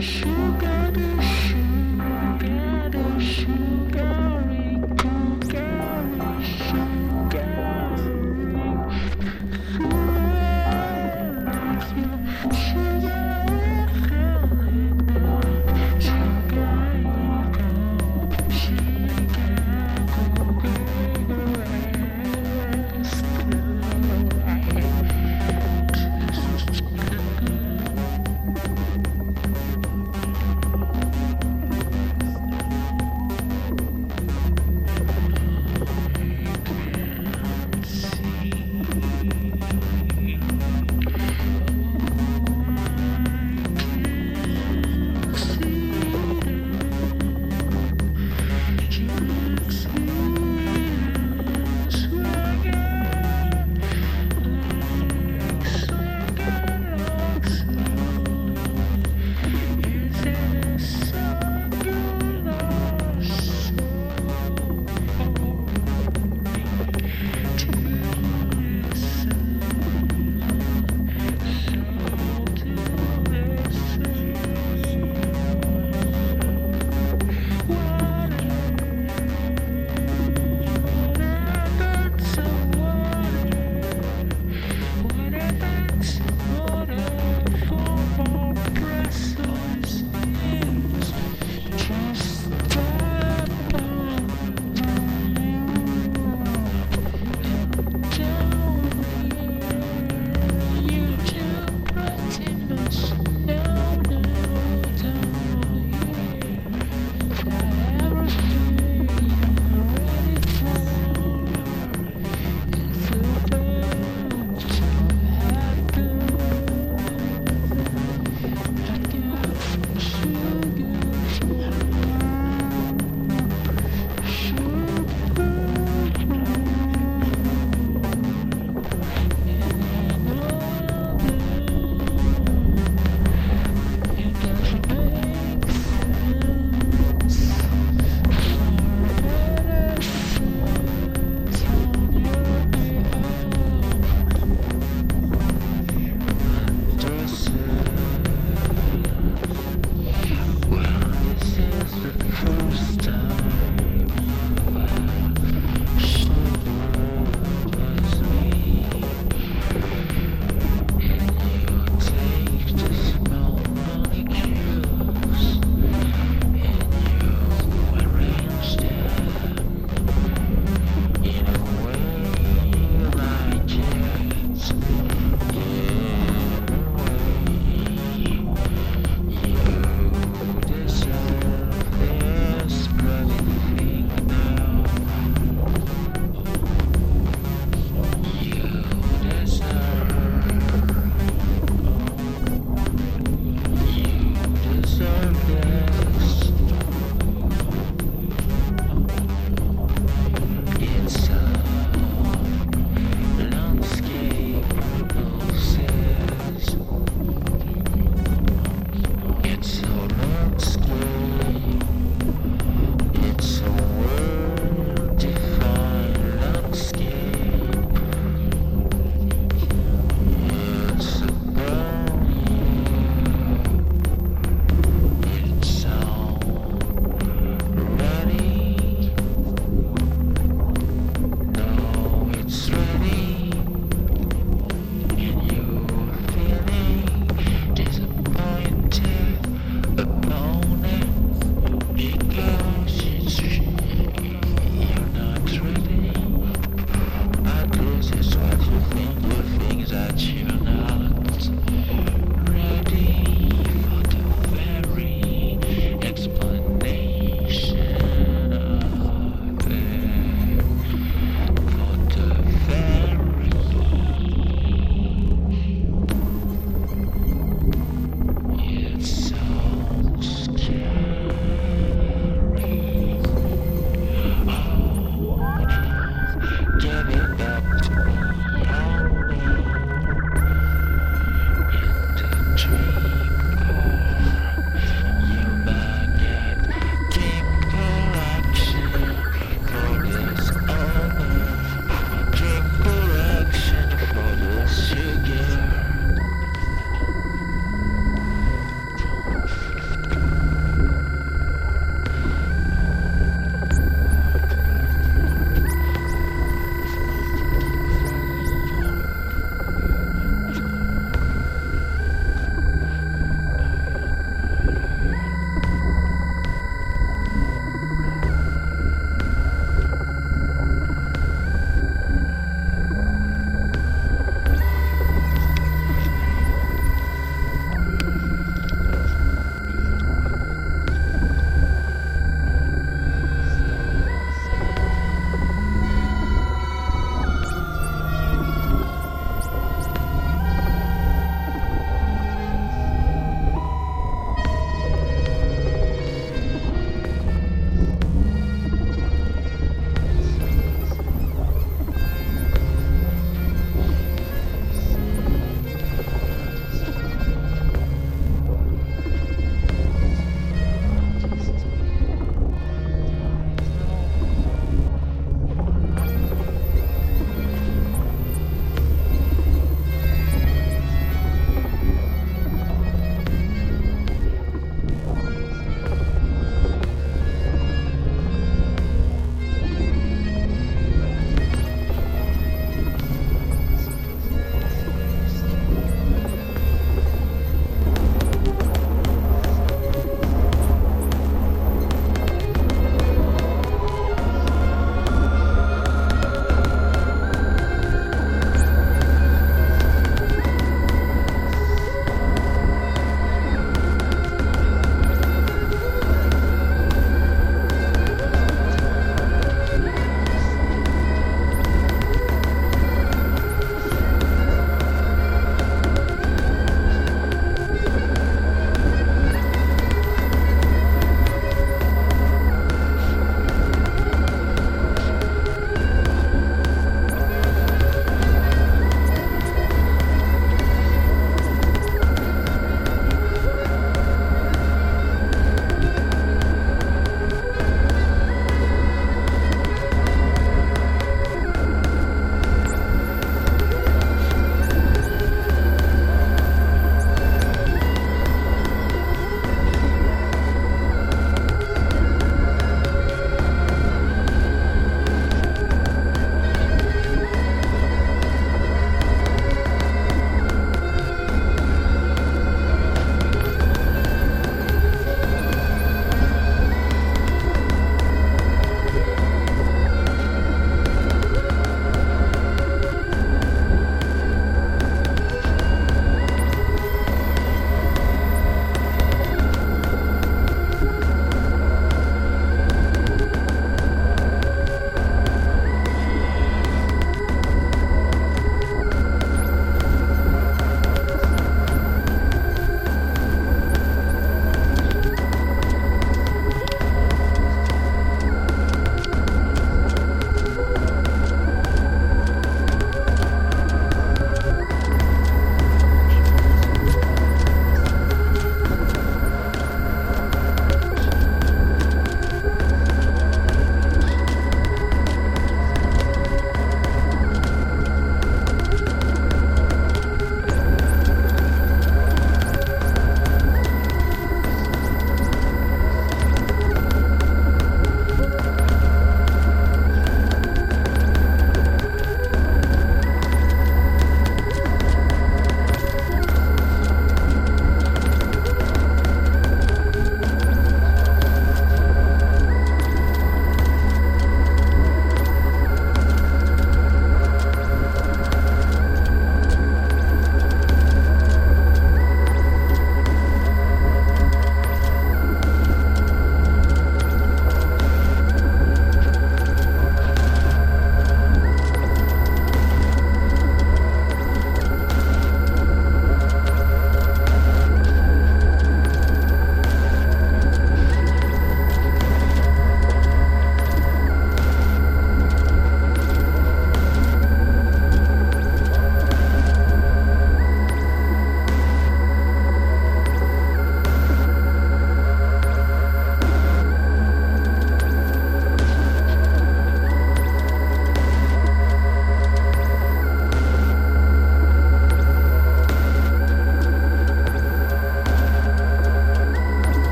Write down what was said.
sugar